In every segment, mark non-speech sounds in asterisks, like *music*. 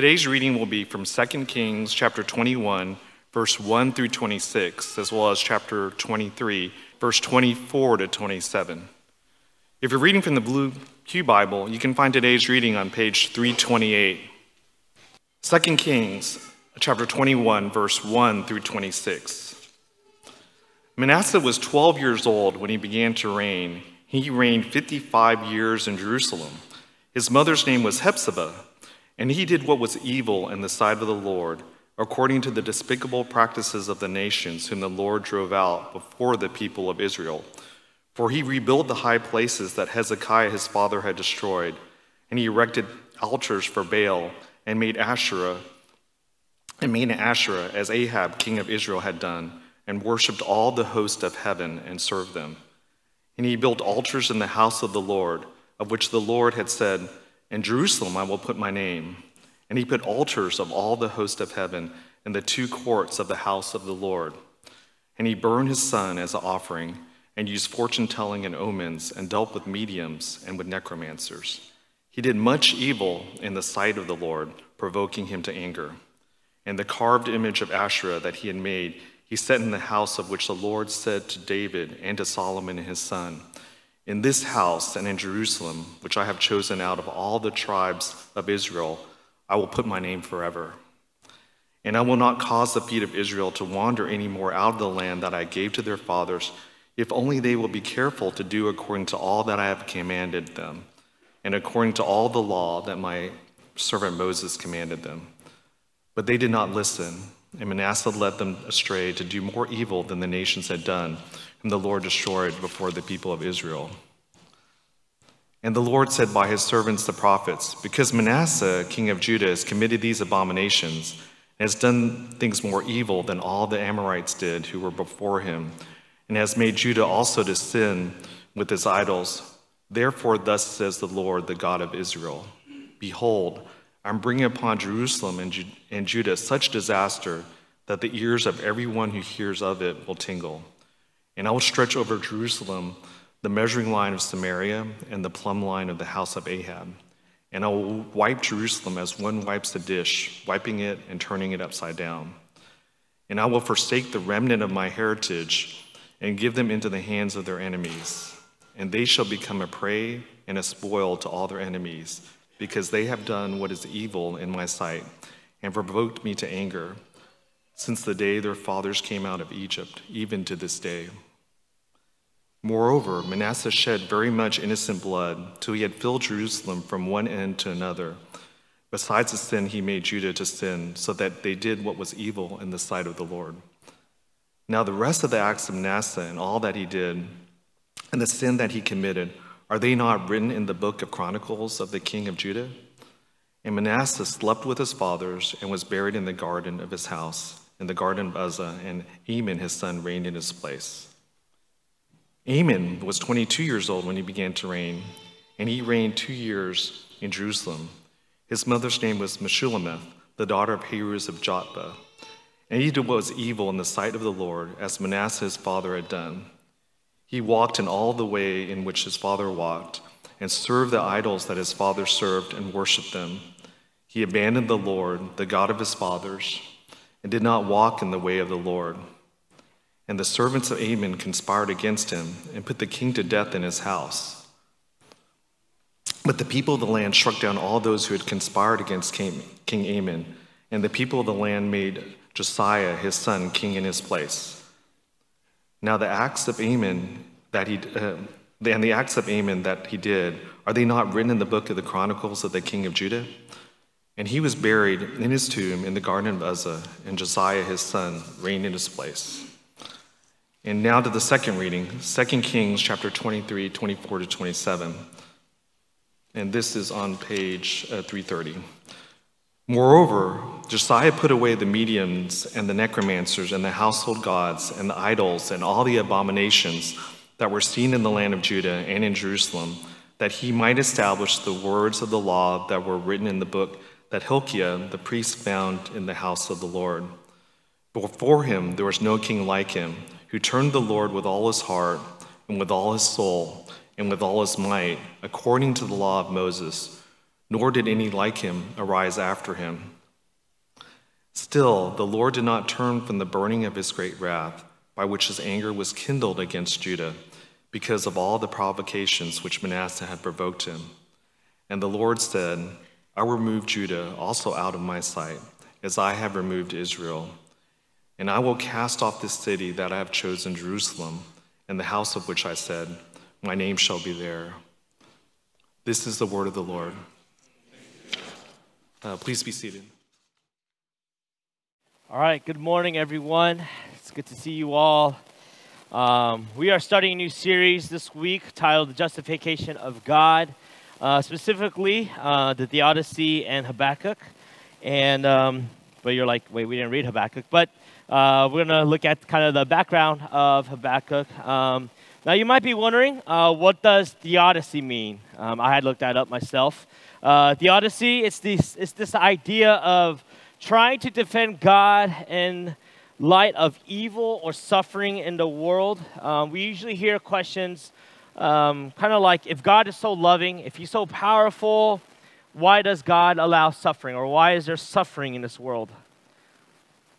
Today's reading will be from 2 Kings chapter 21, verse 1 through 26, as well as chapter 23, verse 24 to 27. If you're reading from the Blue Pew Bible, you can find today's reading on page 328. 2 Kings chapter 21, verse 1 through 26. Manasseh was 12 years old when he began to reign. He reigned 55 years in Jerusalem. His mother's name was Hephzibah and he did what was evil in the sight of the Lord, according to the despicable practices of the nations whom the Lord drove out before the people of Israel. For he rebuilt the high places that Hezekiah his father had destroyed, and he erected altars for Baal and made Asherah and made an Asherah as Ahab king of Israel had done, and worshipped all the host of heaven and served them. And he built altars in the house of the Lord, of which the Lord had said, in Jerusalem I will put my name. And he put altars of all the host of heaven in the two courts of the house of the Lord. And he burned his son as an offering, and used fortune telling and omens, and dealt with mediums and with necromancers. He did much evil in the sight of the Lord, provoking him to anger. And the carved image of Asherah that he had made, he set in the house of which the Lord said to David and to Solomon his son, in this house and in Jerusalem, which I have chosen out of all the tribes of Israel, I will put my name forever. And I will not cause the feet of Israel to wander any more out of the land that I gave to their fathers, if only they will be careful to do according to all that I have commanded them, and according to all the law that my servant Moses commanded them. But they did not listen, and Manasseh led them astray to do more evil than the nations had done whom the Lord destroyed before the people of Israel. And the Lord said by his servants the prophets, Because Manasseh, king of Judah, has committed these abominations, and has done things more evil than all the Amorites did who were before him, and has made Judah also to sin with his idols, therefore, thus says the Lord, the God of Israel Behold, I'm bringing upon Jerusalem and, and Judah such disaster that the ears of everyone who hears of it will tingle. And I will stretch over Jerusalem the measuring line of Samaria and the plumb line of the house of Ahab. And I will wipe Jerusalem as one wipes a dish, wiping it and turning it upside down. And I will forsake the remnant of my heritage and give them into the hands of their enemies. And they shall become a prey and a spoil to all their enemies, because they have done what is evil in my sight and provoked me to anger, since the day their fathers came out of Egypt, even to this day. Moreover, Manasseh shed very much innocent blood till he had filled Jerusalem from one end to another. Besides the sin, he made Judah to sin, so that they did what was evil in the sight of the Lord. Now, the rest of the acts of Manasseh and all that he did, and the sin that he committed, are they not written in the book of Chronicles of the king of Judah? And Manasseh slept with his fathers and was buried in the garden of his house, in the garden of Uzza, and Amon his son reigned in his place. Amon was 22 years old when he began to reign, and he reigned two years in Jerusalem. His mother's name was Meshullemeth, the daughter of Haruz of Jotbah. And he did what was evil in the sight of the Lord, as Manasseh his father had done. He walked in all the way in which his father walked, and served the idols that his father served and worshiped them. He abandoned the Lord, the God of his fathers, and did not walk in the way of the Lord. And the servants of Amon conspired against him and put the king to death in his house. But the people of the land struck down all those who had conspired against King Amon, and the people of the land made Josiah his son king in his place. Now the acts of Amon that he uh, and the acts of Amon that he did are they not written in the book of the Chronicles of the king of Judah? And he was buried in his tomb in the garden of Uzza, and Josiah his son reigned in his place. And now to the second reading, 2 Kings chapter 23, 24 to 27. And this is on page uh, 330. Moreover, Josiah put away the mediums and the necromancers and the household gods and the idols and all the abominations that were seen in the land of Judah and in Jerusalem, that he might establish the words of the law that were written in the book that Hilkiah the priest found in the house of the Lord. Before him there was no king like him who turned the Lord with all his heart and with all his soul and with all his might, according to the law of Moses, nor did any like him arise after him. Still, the Lord did not turn from the burning of his great wrath, by which his anger was kindled against Judah, because of all the provocations which Manasseh had provoked him. And the Lord said, I will remove Judah also out of my sight, as I have removed Israel. And I will cast off this city that I have chosen, Jerusalem, and the house of which I said, My name shall be there. This is the word of the Lord. Uh, please be seated. All right, good morning, everyone. It's good to see you all. Um, we are starting a new series this week titled The Justification of God, uh, specifically uh, the Theodicy and Habakkuk. And, um, but you're like, wait, we didn't read Habakkuk. But uh, we're going to look at kind of the background of Habakkuk. Um, now, you might be wondering, uh, what does theodicy mean? Um, I had looked that up myself. Uh, theodicy, it's this, it's this idea of trying to defend God in light of evil or suffering in the world. Um, we usually hear questions um, kind of like if God is so loving, if He's so powerful, why does God allow suffering or why is there suffering in this world?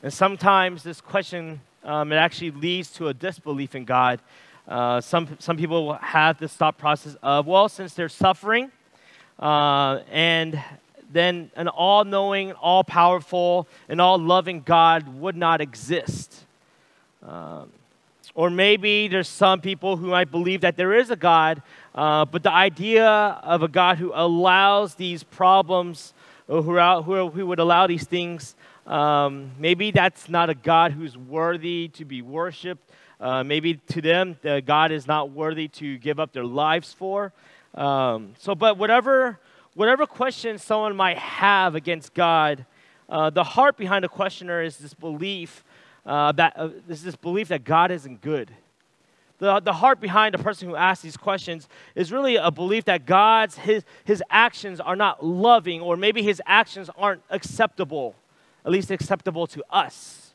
And sometimes this question um, it actually leads to a disbelief in God. Uh, some, some people have this thought process of, well, since there's suffering, uh, and then an all knowing, all powerful, and all loving God would not exist. Um, or maybe there's some people who might believe that there is a God, uh, but the idea of a God who allows these problems, or who, who, who would allow these things, um, maybe that's not a God who's worthy to be worshiped. Uh, maybe to them, the God is not worthy to give up their lives for. Um, so, but whatever, whatever question someone might have against God, uh, the heart behind the questioner is this belief uh, that uh, this, this belief that God isn't good. The, the heart behind the person who asks these questions is really a belief that God's his, his actions are not loving, or maybe his actions aren't acceptable, at least acceptable to us.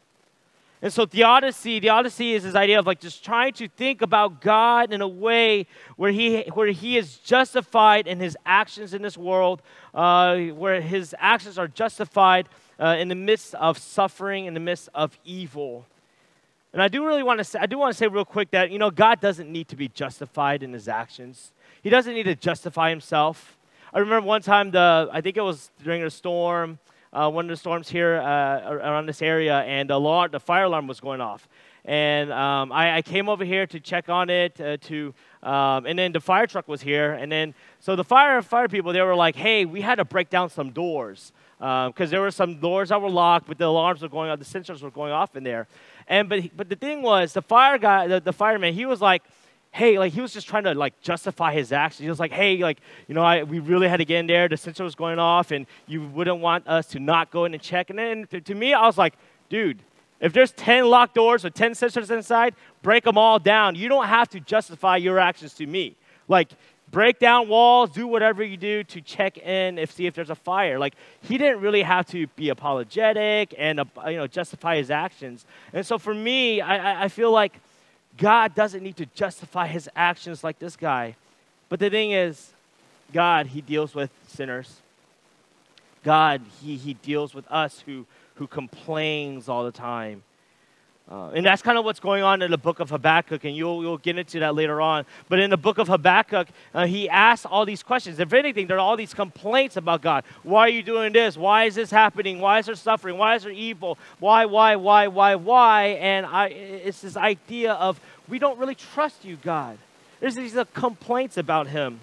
And so theodicy, theodicy is this idea of like just trying to think about God in a way where he, where he is justified in his actions in this world, uh, where his actions are justified uh, in the midst of suffering, in the midst of evil. And I do really want to say, I do want to say real quick that, you know, God doesn't need to be justified in his actions. He doesn't need to justify himself. I remember one time, the, I think it was during a storm, uh, one of the storms here uh, around this area, and the, alarm, the fire alarm was going off. And um, I, I, came over here to check on it, uh, to, um, and then the fire truck was here. And then, so the fire, fire people, they were like, hey, we had to break down some doors because um, there were some doors that were locked, but the alarms were going off, the sensors were going off in there. And but but the thing was, the fire guy, the, the fireman, he was like, hey, like he was just trying to like justify his actions. He was like, hey, like, you know, I, we really had to get in there. The sensor was going off, and you wouldn't want us to not go in and check. And then to, to me, I was like, dude, if there's 10 locked doors or 10 sensors inside, break them all down. You don't have to justify your actions to me. Like, break down walls, do whatever you do to check in if see if there's a fire. Like he didn't really have to be apologetic and uh, you know justify his actions. And so for me, I, I feel like God doesn't need to justify his actions like this guy. But the thing is, God, he deals with sinners. God, he, he deals with us who, who complains all the time. Uh, and that's kind of what's going on in the book of Habakkuk, and you'll, you'll get into that later on. But in the book of Habakkuk, uh, he asks all these questions. If anything, there are all these complaints about God. Why are you doing this? Why is this happening? Why is there suffering? Why is there evil? Why, why, why, why, why? And I, it's this idea of we don't really trust you, God. There's these uh, complaints about him.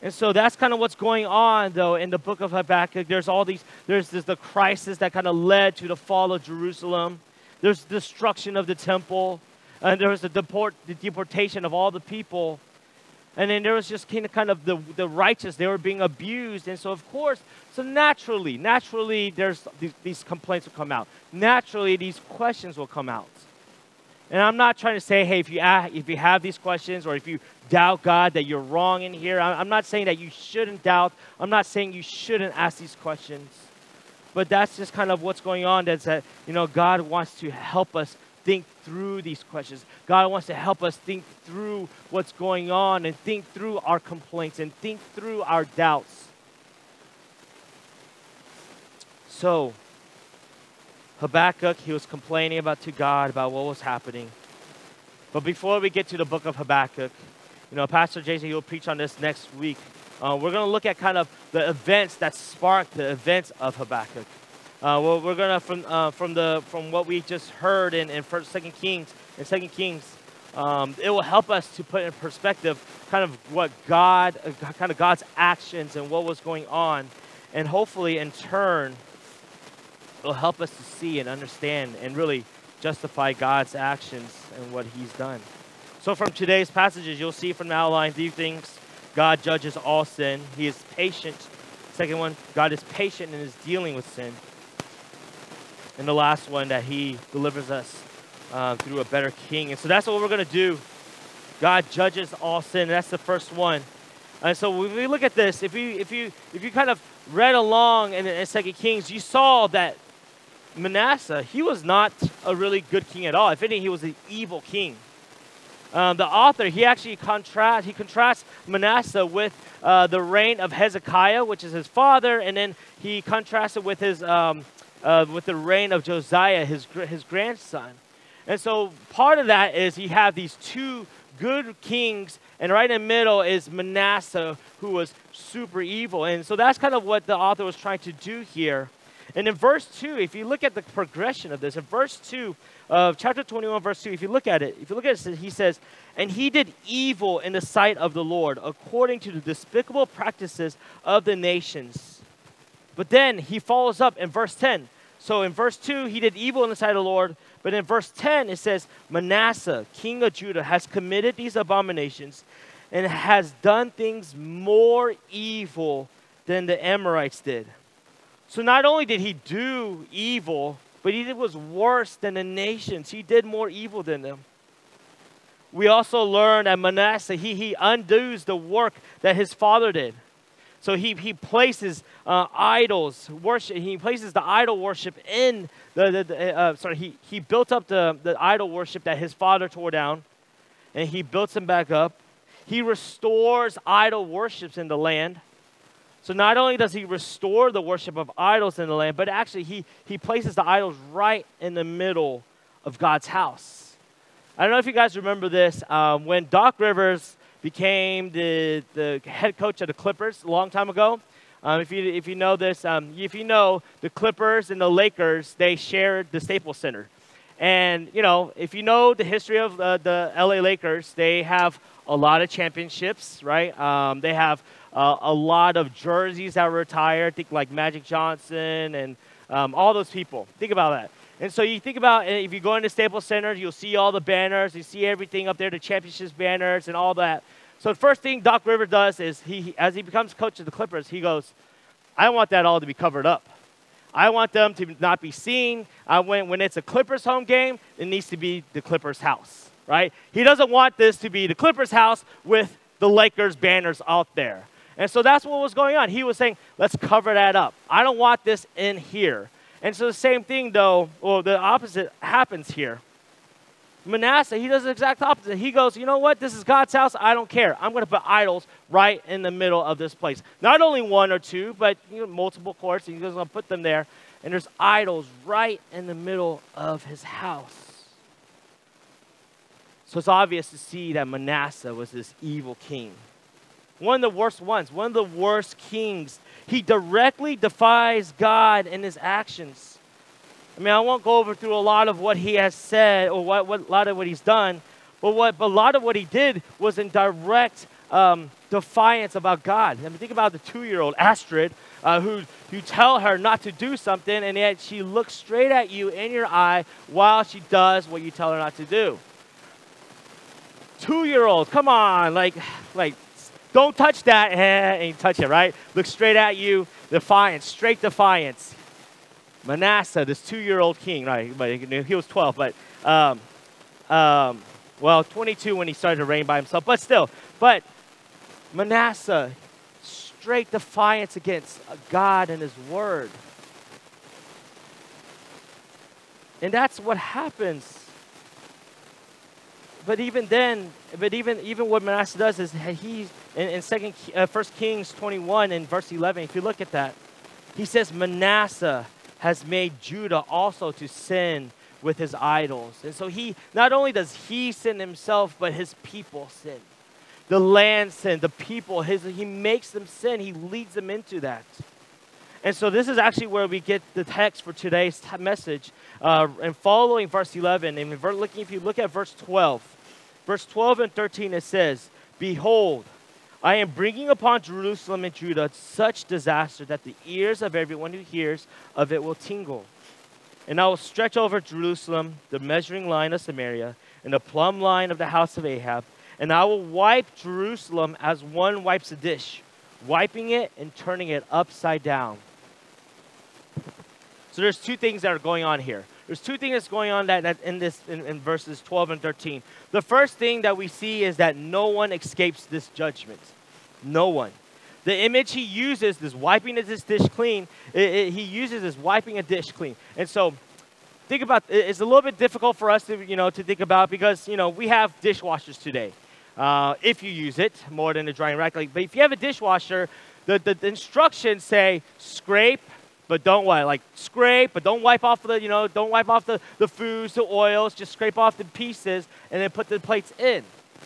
And so that's kind of what's going on, though, in the book of Habakkuk. There's all these, there's this, the crisis that kind of led to the fall of Jerusalem. There's destruction of the temple. And there was the, deport, the deportation of all the people. And then there was just kind of, the, the righteous, they were being abused. And so, of course, so naturally, naturally, there's these, these complaints will come out. Naturally, these questions will come out. And I'm not trying to say, hey, if you, if you have these questions or if you doubt God, that you're wrong in here. I'm not saying that you shouldn't doubt. I'm not saying you shouldn't ask these questions. But that's just kind of what's going on. That's that, you know, God wants to help us think through these questions. God wants to help us think through what's going on and think through our complaints and think through our doubts. So, Habakkuk, he was complaining about to God about what was happening. But before we get to the book of Habakkuk, you know, Pastor Jason, he'll preach on this next week. Uh, we're going to look at kind of the events that sparked the events of Habakkuk. Uh, well, we're gonna from uh, from the from what we just heard in, in First, Second Kings and Second Kings, um, it will help us to put in perspective kind of what God, uh, kind of God's actions and what was going on, and hopefully in turn, it'll help us to see and understand and really justify God's actions and what He's done. So from today's passages, you'll see from the outline three things: God judges all sin. He is patient. Second one, God is patient in His dealing with sin. And the last one, that He delivers us uh, through a better King. And so that's what we're going to do. God judges all sin. That's the first one. And so when we look at this, if you if you if you kind of read along in, in Second Kings, you saw that Manasseh he was not a really good king at all. If anything, he was an evil king. Um, the author he actually contrast he contrasts Manasseh with uh, the reign of Hezekiah, which is his father, and then he contrasts it with his um, uh, with the reign of Josiah, his, his grandson. And so part of that is you have these two good kings, and right in the middle is Manasseh, who was super evil. And so that's kind of what the author was trying to do here. And in verse 2, if you look at the progression of this, in verse 2 of chapter 21, verse 2, if you look at it, if you look at it, he says, And he did evil in the sight of the Lord, according to the despicable practices of the nations but then he follows up in verse 10. So in verse 2, he did evil in the sight of the Lord. But in verse 10, it says, Manasseh, king of Judah, has committed these abominations and has done things more evil than the Amorites did. So not only did he do evil, but he was worse than the nations. He did more evil than them. We also learn that Manasseh, he, he undoes the work that his father did. So he, he places uh, idols, worship, he places the idol worship in the, the, the uh, sorry, he, he built up the, the idol worship that his father tore down, and he builds them back up. He restores idol worships in the land. So not only does he restore the worship of idols in the land, but actually he, he places the idols right in the middle of God's house. I don't know if you guys remember this. Um, when Doc Rivers became the, the head coach of the Clippers a long time ago. Um, if, you, if you know this, um, if you know the Clippers and the Lakers, they shared the Staples Center. And, you know, if you know the history of uh, the LA Lakers, they have a lot of championships, right? Um, they have uh, a lot of jerseys that were retired. Think like Magic Johnson and um, all those people. Think about that. And so you think about if you go into Staples Center, you'll see all the banners, you see everything up there, the championships banners and all that. So the first thing Doc River does is he, as he becomes coach of the Clippers, he goes, I want that all to be covered up. I want them to not be seen. I want, when it's a Clippers home game, it needs to be the Clippers house, right? He doesn't want this to be the Clippers house with the Lakers banners out there. And so that's what was going on. He was saying, let's cover that up. I don't want this in here. And so the same thing, though, well, the opposite happens here. Manasseh, he does the exact opposite. He goes, you know what? This is God's house. I don't care. I'm going to put idols right in the middle of this place. Not only one or two, but you know, multiple courts. He's going to put them there. And there's idols right in the middle of his house. So it's obvious to see that Manasseh was this evil king. One of the worst ones, one of the worst kings he directly defies God in his actions. I mean, I won't go over through a lot of what he has said or what, what a lot of what he's done, but what but a lot of what he did was in direct um, defiance about God. I mean, think about the two-year-old Astrid, uh, who you tell her not to do something, and yet she looks straight at you in your eye while she does what you tell her not to do. Two-year-olds, come on, like, like don't touch that, *laughs* and you touch it, right? Look straight at you, defiance, straight defiance. Manasseh, this two-year-old king, right? But he was 12, but um, um, well, 22 when he started to reign by himself, but still. But Manasseh, straight defiance against God and His Word. And that's what happens but even then, but even even what Manasseh does is he in, in second uh, First Kings 21 in verse 11. If you look at that, he says Manasseh has made Judah also to sin with his idols, and so he not only does he sin himself, but his people sin. The land sin, the people, his he makes them sin. He leads them into that. And so this is actually where we get the text for today's t- message. Uh, and following verse 11, and looking, if you look at verse 12, verse 12 and 13, it says, Behold, I am bringing upon Jerusalem and Judah such disaster that the ears of everyone who hears of it will tingle. And I will stretch over Jerusalem the measuring line of Samaria and the plumb line of the house of Ahab, and I will wipe Jerusalem as one wipes a dish, wiping it and turning it upside down. So there's two things that are going on here. There's two things that's going on that, that in this in, in verses 12 and 13. The first thing that we see is that no one escapes this judgment. No one. The image he uses, this wiping this dish clean, it, it, he uses this wiping a dish clean. And so think about it's a little bit difficult for us to you know to think about because you know we have dishwashers today. Uh, if you use it more than a drying rack, like, but if you have a dishwasher, the, the, the instructions say scrape, but don't what? Like scrape, but don't wipe off the, you know, don't wipe off the, the foods, the oils, just scrape off the pieces and then put the plates in.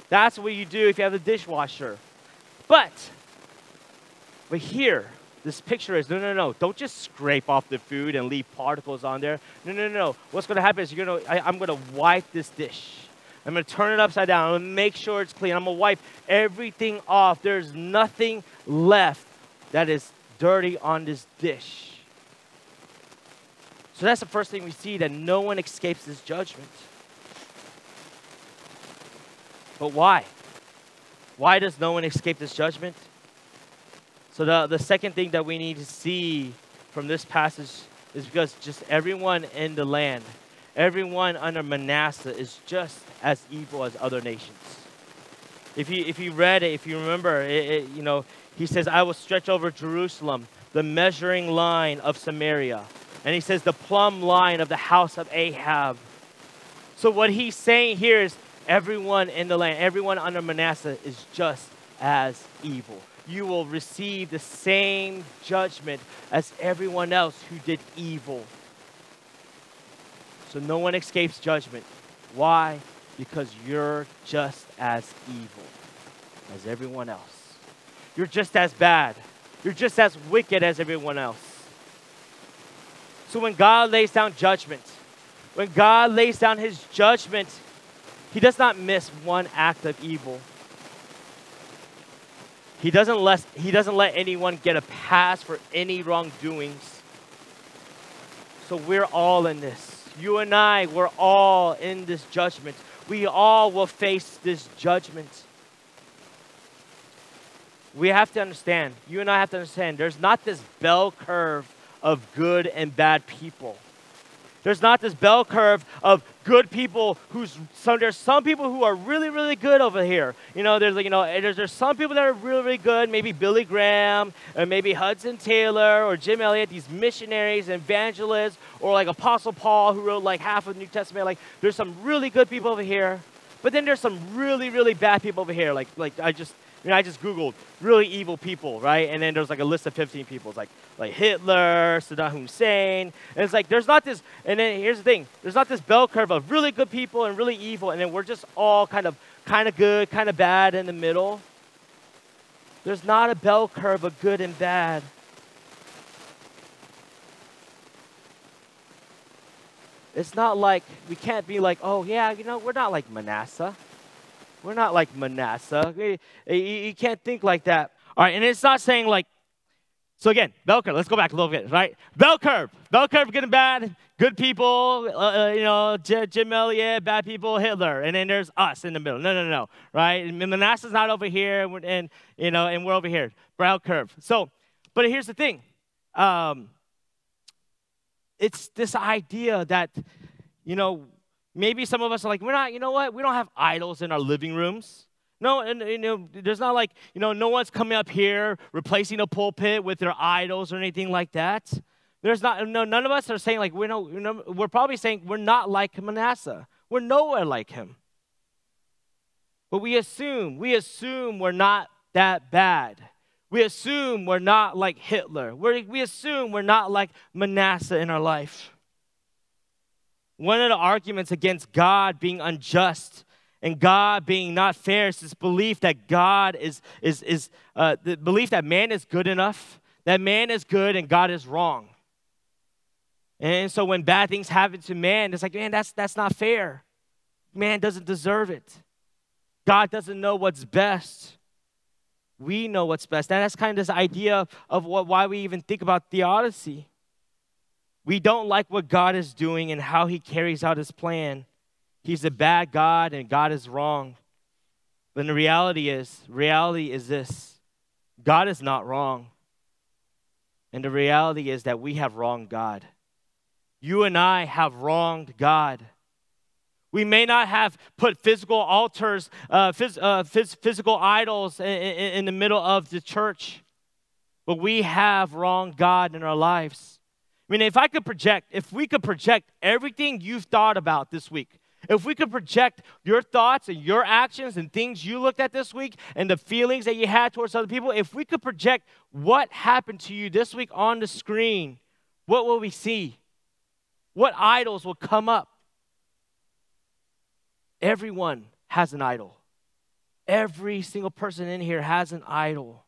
That's what you do if you have the dishwasher. But, but here, this picture is no, no, no. Don't just scrape off the food and leave particles on there. No, no, no. What's going to happen is you're going to, I, I'm going to wipe this dish. I'm going to turn it upside down. I'm going to make sure it's clean. I'm going to wipe everything off. There's nothing left that is dirty on this dish. So that's the first thing we see that no one escapes this judgment. But why? Why does no one escape this judgment? So the, the second thing that we need to see from this passage is because just everyone in the land, everyone under Manasseh is just as evil as other nations. If you, if you read it, if you remember, it, it, you know, he says, I will stretch over Jerusalem the measuring line of Samaria and he says, the plumb line of the house of Ahab. So, what he's saying here is everyone in the land, everyone under Manasseh is just as evil. You will receive the same judgment as everyone else who did evil. So, no one escapes judgment. Why? Because you're just as evil as everyone else. You're just as bad. You're just as wicked as everyone else. So when God lays down judgment, when God lays down his judgment, he does not miss one act of evil. He doesn't let, he doesn't let anyone get a pass for any wrongdoings. So we're all in this. You and I, we're all in this judgment. We all will face this judgment. We have to understand, you and I have to understand, there's not this bell curve of good and bad people. There's not this bell curve of good people who's some there's some people who are really really good over here. You know, there's like you know there's, there's some people that are really really good. Maybe Billy Graham, or maybe Hudson Taylor, or Jim Elliot. These missionaries, and evangelists, or like Apostle Paul who wrote like half of the New Testament. Like there's some really good people over here, but then there's some really really bad people over here. Like like I just you know, I just Googled really evil people, right? And then there's like a list of 15 people. It's like, like Hitler, Saddam Hussein. And it's like, there's not this, and then here's the thing there's not this bell curve of really good people and really evil. And then we're just all kind of, kind of good, kind of bad in the middle. There's not a bell curve of good and bad. It's not like, we can't be like, oh, yeah, you know, we're not like Manasseh. We're not like Manasseh. You can't think like that. All right, and it's not saying like, so again, bell curve. Let's go back a little bit, right? Bell curve. Bell curve, good and bad. Good people, uh, uh you know, J- Jim Elliot, bad people, Hitler. And then there's us in the middle. No, no, no, right? And Manasseh's not over here, and, and you know, and we're over here. Bell curve. So, but here's the thing. Um, it's this idea that, you know, Maybe some of us are like, we're not, you know what? We don't have idols in our living rooms. No, and you know, there's not like, you know, no one's coming up here replacing a pulpit with their idols or anything like that. There's not, no, none of us are saying like, we're, no, we're probably saying we're not like Manasseh. We're nowhere like him. But we assume, we assume we're not that bad. We assume we're not like Hitler. We're, we assume we're not like Manasseh in our life. One of the arguments against God being unjust and God being not fair is this belief that God is, is, is uh, the belief that man is good enough, that man is good and God is wrong. And so when bad things happen to man, it's like, man, that's, that's not fair. Man doesn't deserve it. God doesn't know what's best. We know what's best. And that's kind of this idea of what, why we even think about theodicy. We don't like what God is doing and how he carries out his plan. He's a bad God and God is wrong. But the reality is, reality is this God is not wrong. And the reality is that we have wronged God. You and I have wronged God. We may not have put physical altars, uh, phys- uh, phys- physical idols in, in, in the middle of the church, but we have wronged God in our lives. I mean, if I could project, if we could project everything you've thought about this week, if we could project your thoughts and your actions and things you looked at this week and the feelings that you had towards other people, if we could project what happened to you this week on the screen, what will we see? What idols will come up? Everyone has an idol. Every single person in here has an idol.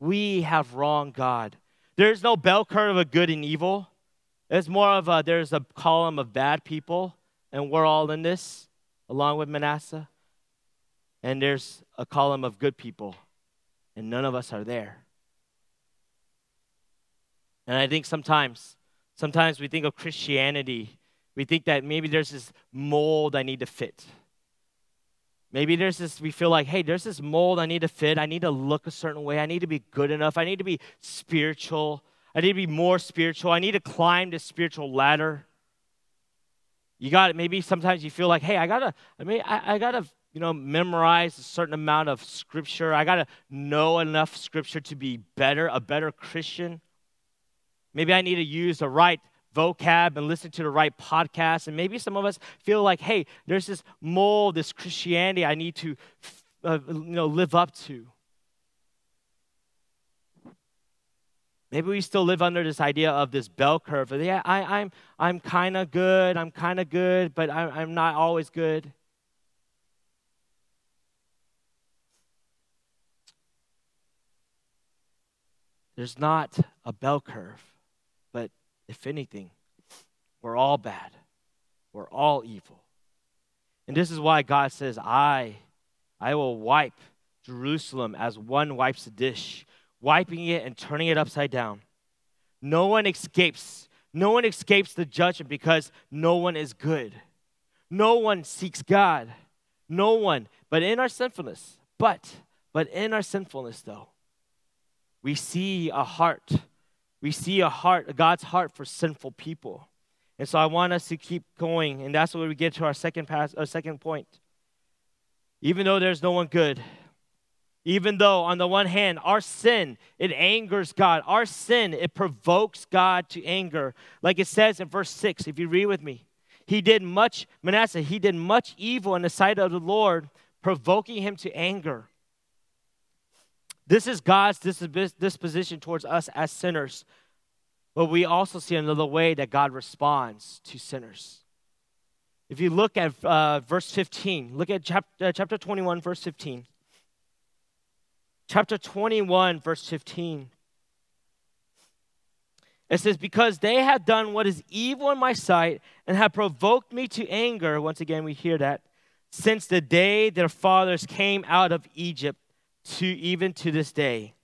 We have wronged God. There's no bell curve of a good and evil. It's more of a there's a column of bad people, and we're all in this, along with Manasseh. And there's a column of good people, and none of us are there. And I think sometimes, sometimes we think of Christianity we think that maybe there's this mold I need to fit. Maybe there's this, we feel like, hey, there's this mold I need to fit. I need to look a certain way. I need to be good enough. I need to be spiritual. I need to be more spiritual. I need to climb this spiritual ladder. You got it. Maybe sometimes you feel like, hey, I gotta, I mean, I, I gotta, you know, memorize a certain amount of scripture. I gotta know enough scripture to be better, a better Christian. Maybe I need to use the right vocab and listen to the right podcast. And maybe some of us feel like, hey, there's this mold, this Christianity I need to uh, you know, live up to. Maybe we still live under this idea of this bell curve. Yeah, I, I'm, I'm kind of good, I'm kind of good, but I, I'm not always good. There's not a bell curve. If anything, we're all bad. We're all evil. And this is why God says, I, I will wipe Jerusalem as one wipes a dish, wiping it and turning it upside down. No one escapes. No one escapes the judgment because no one is good. No one seeks God. No one. But in our sinfulness, but, but in our sinfulness, though, we see a heart we see a heart, God's heart for sinful people. And so I want us to keep going, and that's where we get to our second pass, our second point. Even though there's no one good, even though on the one hand our sin it angers god our sin it provokes god to anger like it says in verse 6 if you read with me he did much manasseh he did much evil in the sight of the lord provoking him to anger this is God's disposition towards us as sinners. But we also see another way that God responds to sinners. If you look at uh, verse 15, look at chapter, uh, chapter 21, verse 15. Chapter 21, verse 15. It says, Because they have done what is evil in my sight and have provoked me to anger. Once again, we hear that. Since the day their fathers came out of Egypt to even to this day.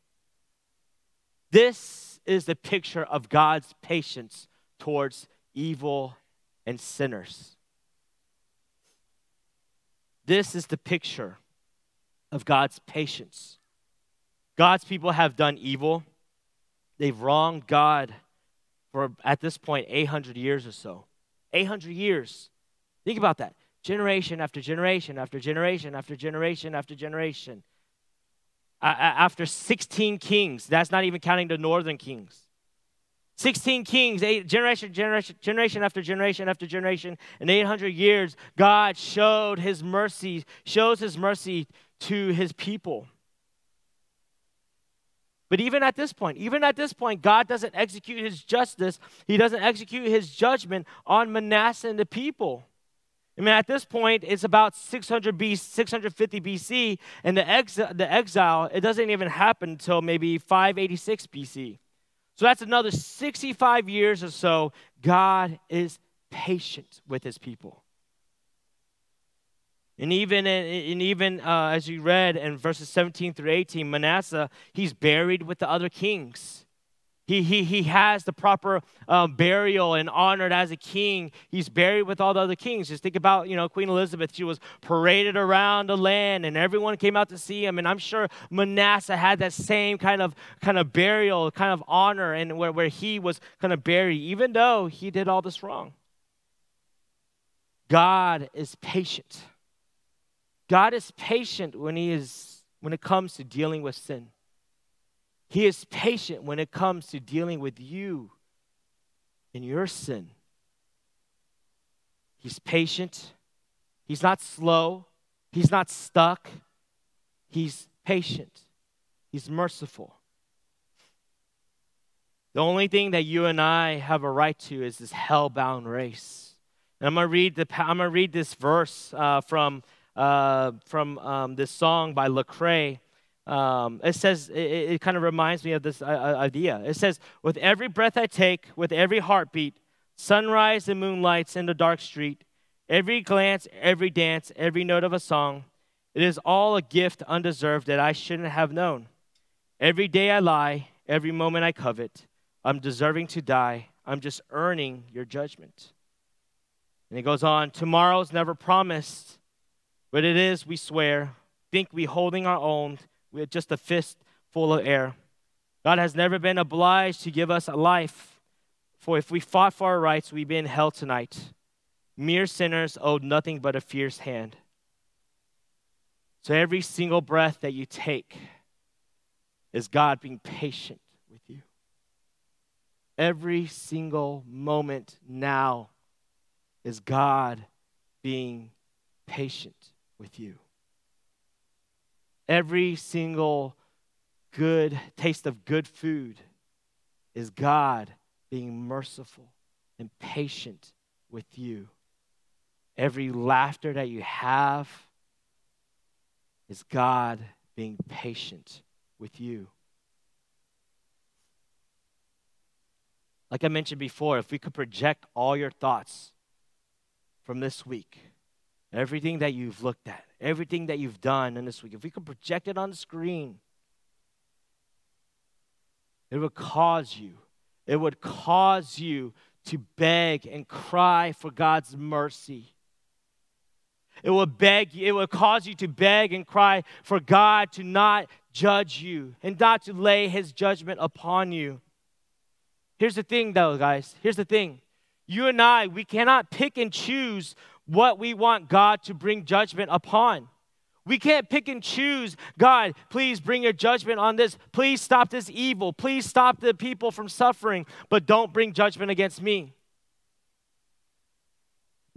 This is the picture of God's patience towards evil and sinners. This is the picture of God's patience. God's people have done evil. They've wronged God for, at this point, 800 years or so. 800 years. Think about that. Generation after generation after generation after generation after generation after 16 kings. That's not even counting the northern kings. 16 kings, eight, generation, generation, generation after generation after generation, in 800 years, God showed his mercy, shows his mercy to his people. But even at this point, even at this point, God doesn't execute his justice. He doesn't execute his judgment on Manasseh and the people. I mean, at this point, it's about 600 BC, 650 BC, and the, exi- the exile, it doesn't even happen until maybe 586 BC. So that's another 65 years or so. God is patient with his people. And even, and even uh, as you read in verses 17 through 18, Manasseh, he's buried with the other kings. He, he, he has the proper um, burial and honored as a king. He's buried with all the other kings. Just think about, you know, Queen Elizabeth. She was paraded around the land and everyone came out to see him. And I'm sure Manasseh had that same kind of, kind of burial, kind of honor, and where, where he was kind of buried, even though he did all this wrong. God is patient. God is patient when, he is, when it comes to dealing with sin. He is patient when it comes to dealing with you and your sin. He's patient. He's not slow. He's not stuck. He's patient. He's merciful. The only thing that you and I have a right to is this hell-bound race. And I'm gonna read the I'm gonna read this verse uh, from uh, from um, this song by Lecrae. Um, it says, it, it, kind of reminds me of this uh, uh, idea. It says, With every breath I take, with every heartbeat, sunrise and moonlights in the dark street, every glance, every dance, every note of a song, it is all a gift undeserved that I shouldn't have known. Every day I lie, every moment I covet, I'm deserving to die. I'm just earning your judgment. And he goes on, Tomorrow's never promised, but it is, we swear. Think we holding our own with just a fist full of air. God has never been obliged to give us a life, for if we fought for our rights, we'd be in hell tonight. Mere sinners owed nothing but a fierce hand. So every single breath that you take is God being patient with you. Every single moment now is God being patient with you. Every single good taste of good food is God being merciful and patient with you. Every laughter that you have is God being patient with you. Like I mentioned before, if we could project all your thoughts from this week, everything that you've looked at, everything that you've done in this week, if we could project it on the screen, it would cause you, it would cause you to beg and cry for God's mercy. It would beg, it would cause you to beg and cry for God to not judge you and not to lay his judgment upon you. Here's the thing though, guys. Here's the thing. You and I, we cannot pick and choose what we want God to bring judgment upon. We can't pick and choose, God, please bring your judgment on this. Please stop this evil. Please stop the people from suffering, but don't bring judgment against me.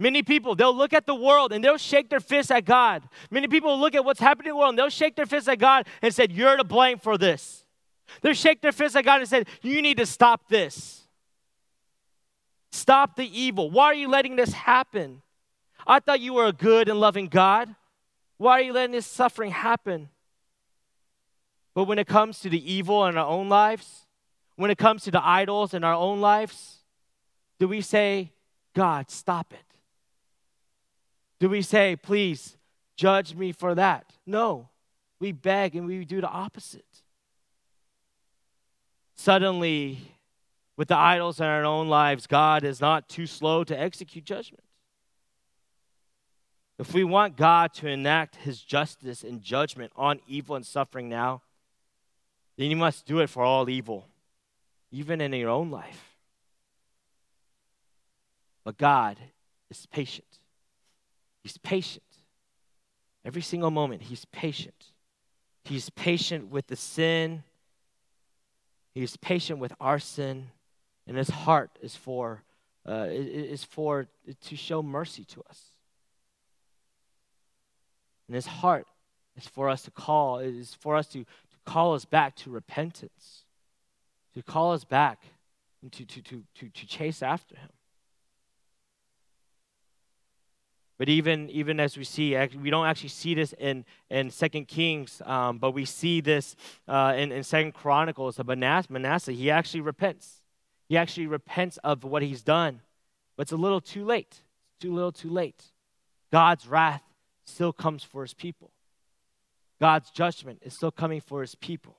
Many people, they'll look at the world and they'll shake their fists at God. Many people look at what's happening in the world and they'll shake their fists at God and said, You're to blame for this. They'll shake their fists at God and said, You need to stop this. Stop the evil. Why are you letting this happen? I thought you were a good and loving God. Why are you letting this suffering happen? But when it comes to the evil in our own lives, when it comes to the idols in our own lives, do we say, God, stop it? Do we say, please judge me for that? No. We beg and we do the opposite. Suddenly, with the idols in our own lives, God is not too slow to execute judgment. If we want God to enact his justice and judgment on evil and suffering now, then you must do it for all evil, even in your own life. But God is patient. He's patient. Every single moment, He's patient. He's patient with the sin, He's patient with our sin, and his heart is for, uh, is for to show mercy to us. And his heart is for us to call, is for us to, to call us back to repentance, to call us back and to, to, to, to, to chase after him. But even, even as we see, we don't actually see this in, in 2 Kings, um, but we see this uh, in, in 2 Chronicles of Manasseh, Manasseh. He actually repents. He actually repents of what he's done. But it's a little too late. It's too little too late. God's wrath still comes for his people. God's judgment is still coming for his people.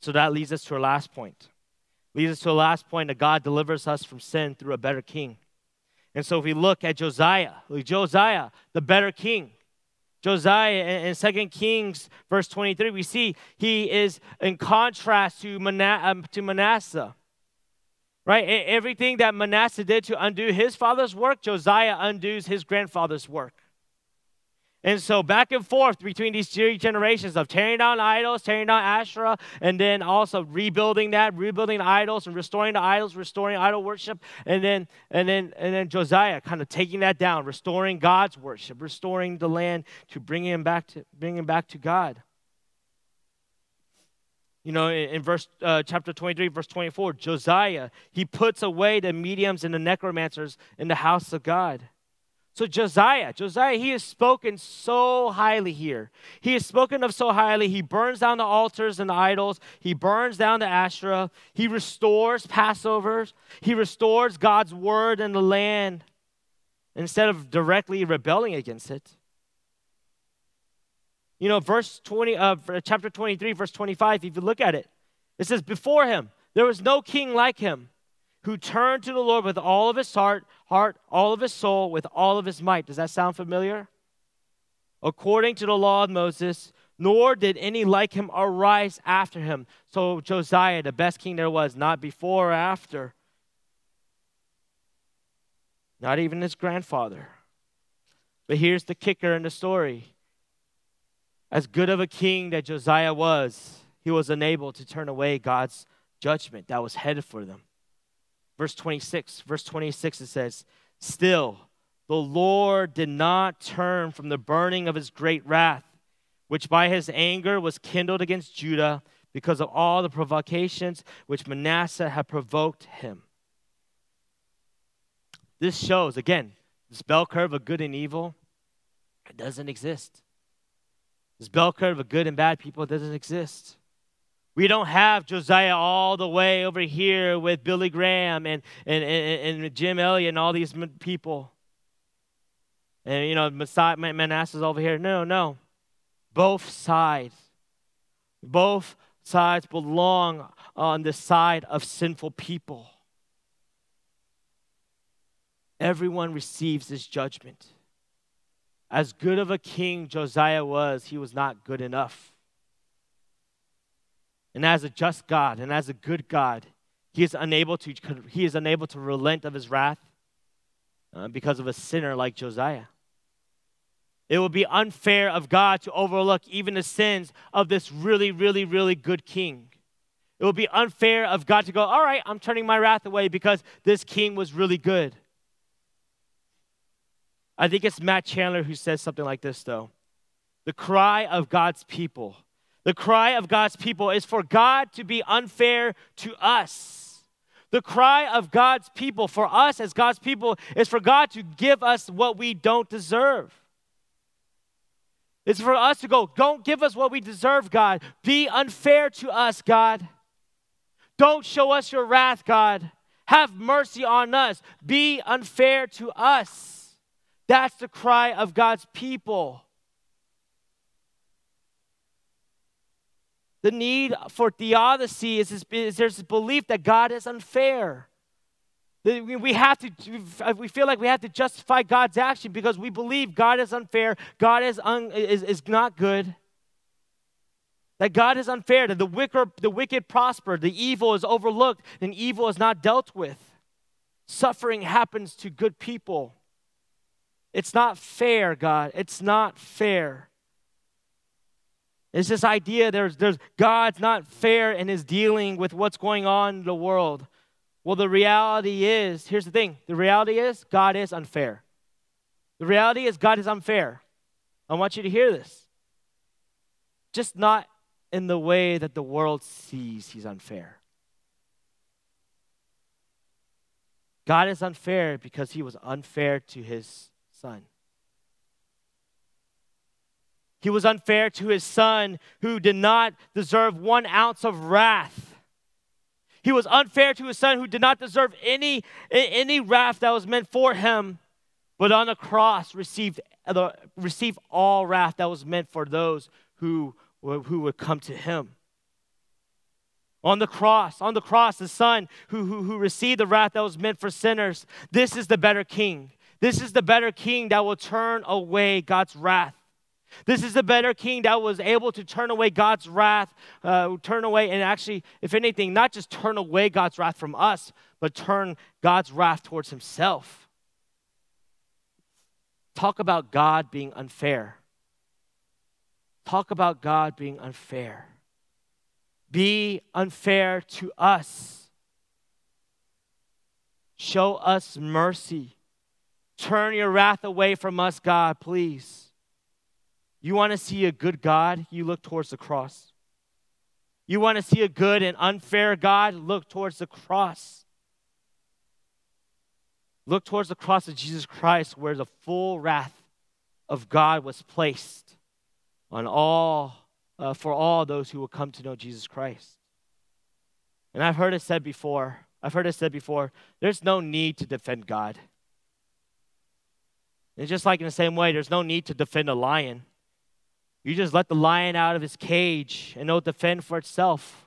So that leads us to our last point. Leads us to a last point that God delivers us from sin through a better king. And so if we look at Josiah, Josiah, the better king, Josiah in, 2 Kings, verse 23, we see he is in contrast to, um, to Manasseh. Right? Everything that Manasseh did to undo his father's work, Josiah undoes his grandfather's work. And so back and forth between these three generations of tearing down idols, tearing down Asherah, and then also rebuilding that, rebuilding idols and restoring the idols, restoring idol worship, and then and then and then Josiah kind of taking that down, restoring God's worship, restoring the land to bring him back to bring him back to God. You know, in, in verse uh, chapter 23, verse 24, Josiah, he puts away the mediums and the necromancers in the house of God. So Josiah, Josiah, he is spoken so highly here. He is spoken of so highly. He burns down the altars and the idols. He burns down the Asherah. He restores Passovers. He restores God's word in the land instead of directly rebelling against it. You know, verse 20 of uh, chapter 23, verse 25, if you look at it, it says, Before him, there was no king like him who turned to the Lord with all of his heart, heart, all of his soul, with all of his might. Does that sound familiar? According to the law of Moses, nor did any like him arise after him. So Josiah, the best king there was, not before or after. Not even his grandfather. But here's the kicker in the story as good of a king that Josiah was, he was unable to turn away God's judgment that was headed for them. Verse 26, verse 26, it says, Still, the Lord did not turn from the burning of his great wrath, which by his anger was kindled against Judah because of all the provocations which Manasseh had provoked him. This shows, again, this bell curve of good and evil, it doesn't exist. This bell curve of good and bad people doesn't exist. We don't have Josiah all the way over here with Billy Graham and, and, and, and Jim Elliot and all these people. And, you know, Manasseh's over here. No, no. Both sides. Both sides belong on the side of sinful people. Everyone receives this judgment. As good of a king Josiah was, he was not good enough. And as a just God and as a good God, he is unable to, he is unable to relent of his wrath uh, because of a sinner like Josiah. It would be unfair of God to overlook even the sins of this really, really, really good king. It would be unfair of God to go, all right, I'm turning my wrath away because this king was really good. I think it's Matt Chandler who says something like this, though. The cry of God's people, the cry of God's people is for God to be unfair to us. The cry of God's people, for us as God's people, is for God to give us what we don't deserve. It's for us to go, don't give us what we deserve, God. Be unfair to us, God. Don't show us your wrath, God. Have mercy on us. Be unfair to us. That's the cry of God's people. The need for theodicy is, is, is there's a belief that God is unfair. We have to, we feel like we have to justify God's action because we believe God is unfair, God is, un, is, is not good. That God is unfair, that the wicked, the wicked prosper, the evil is overlooked, and evil is not dealt with. Suffering happens to good people. It's not fair, God. It's not fair. It's this idea there's, there's God's not fair in his dealing with what's going on in the world. Well, the reality is here's the thing the reality is God is unfair. The reality is God is unfair. I want you to hear this. Just not in the way that the world sees he's unfair. God is unfair because he was unfair to his son. He was unfair to his son who did not deserve one ounce of wrath. He was unfair to his son who did not deserve any, any wrath that was meant for him, but on the cross received, received all wrath that was meant for those who, who would come to him. On the cross, on the cross, the Son who, who, who received the wrath that was meant for sinners. This is the better King. This is the better King that will turn away God's wrath. This is the better king that was able to turn away God's wrath, uh, turn away, and actually, if anything, not just turn away God's wrath from us, but turn God's wrath towards himself. Talk about God being unfair. Talk about God being unfair. Be unfair to us. Show us mercy. Turn your wrath away from us, God, please. You want to see a good God? You look towards the cross. You want to see a good and unfair God? Look towards the cross. Look towards the cross of Jesus Christ, where the full wrath of God was placed on all, uh, for all those who will come to know Jesus Christ. And I've heard it said before, I've heard it said before, there's no need to defend God. It's just like in the same way, there's no need to defend a lion. You just let the lion out of his cage and it'll defend for itself.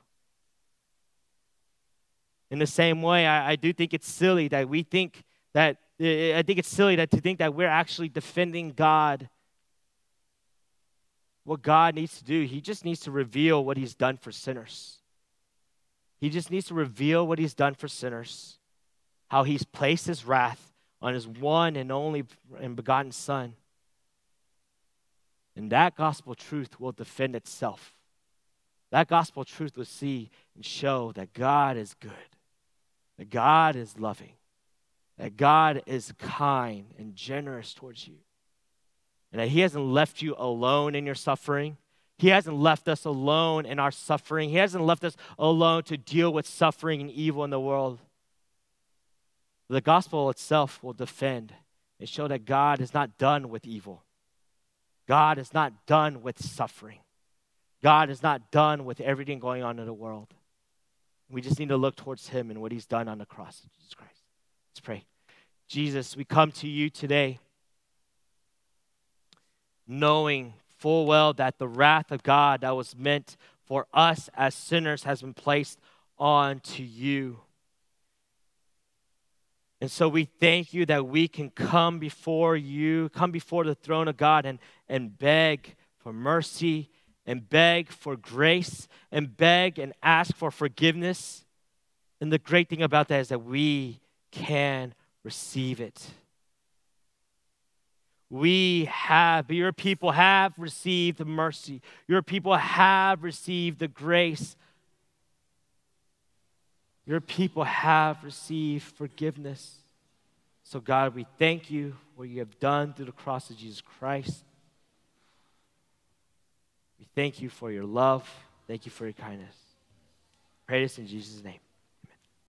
In the same way, I, I do think it's silly that we think that, I think it's silly that to think that we're actually defending God. What God needs to do, He just needs to reveal what He's done for sinners. He just needs to reveal what He's done for sinners, how He's placed His wrath on His one and only and begotten Son and that gospel truth will defend itself. That gospel truth will see and show that God is good, that God is loving, that God is kind and generous towards you, and that He hasn't left you alone in your suffering. He hasn't left us alone in our suffering. He hasn't left us alone to deal with suffering and evil in the world. The gospel itself will defend and show that God is not done with evil. God is not done with suffering. God is not done with everything going on in the world. We just need to look towards Him and what He's done on the cross Jesus Christ. Let's pray. Jesus, we come to you today knowing full well that the wrath of God that was meant for us as sinners has been placed onto you. And so we thank you that we can come before you, come before the throne of God and, and beg for mercy and beg for grace and beg and ask for forgiveness. And the great thing about that is that we can receive it. We have, your people have received the mercy. Your people have received the grace your people have received forgiveness. So, God, we thank you for what you have done through the cross of Jesus Christ. Thank you for your love. Thank you for your kindness. Pray this in Jesus' name.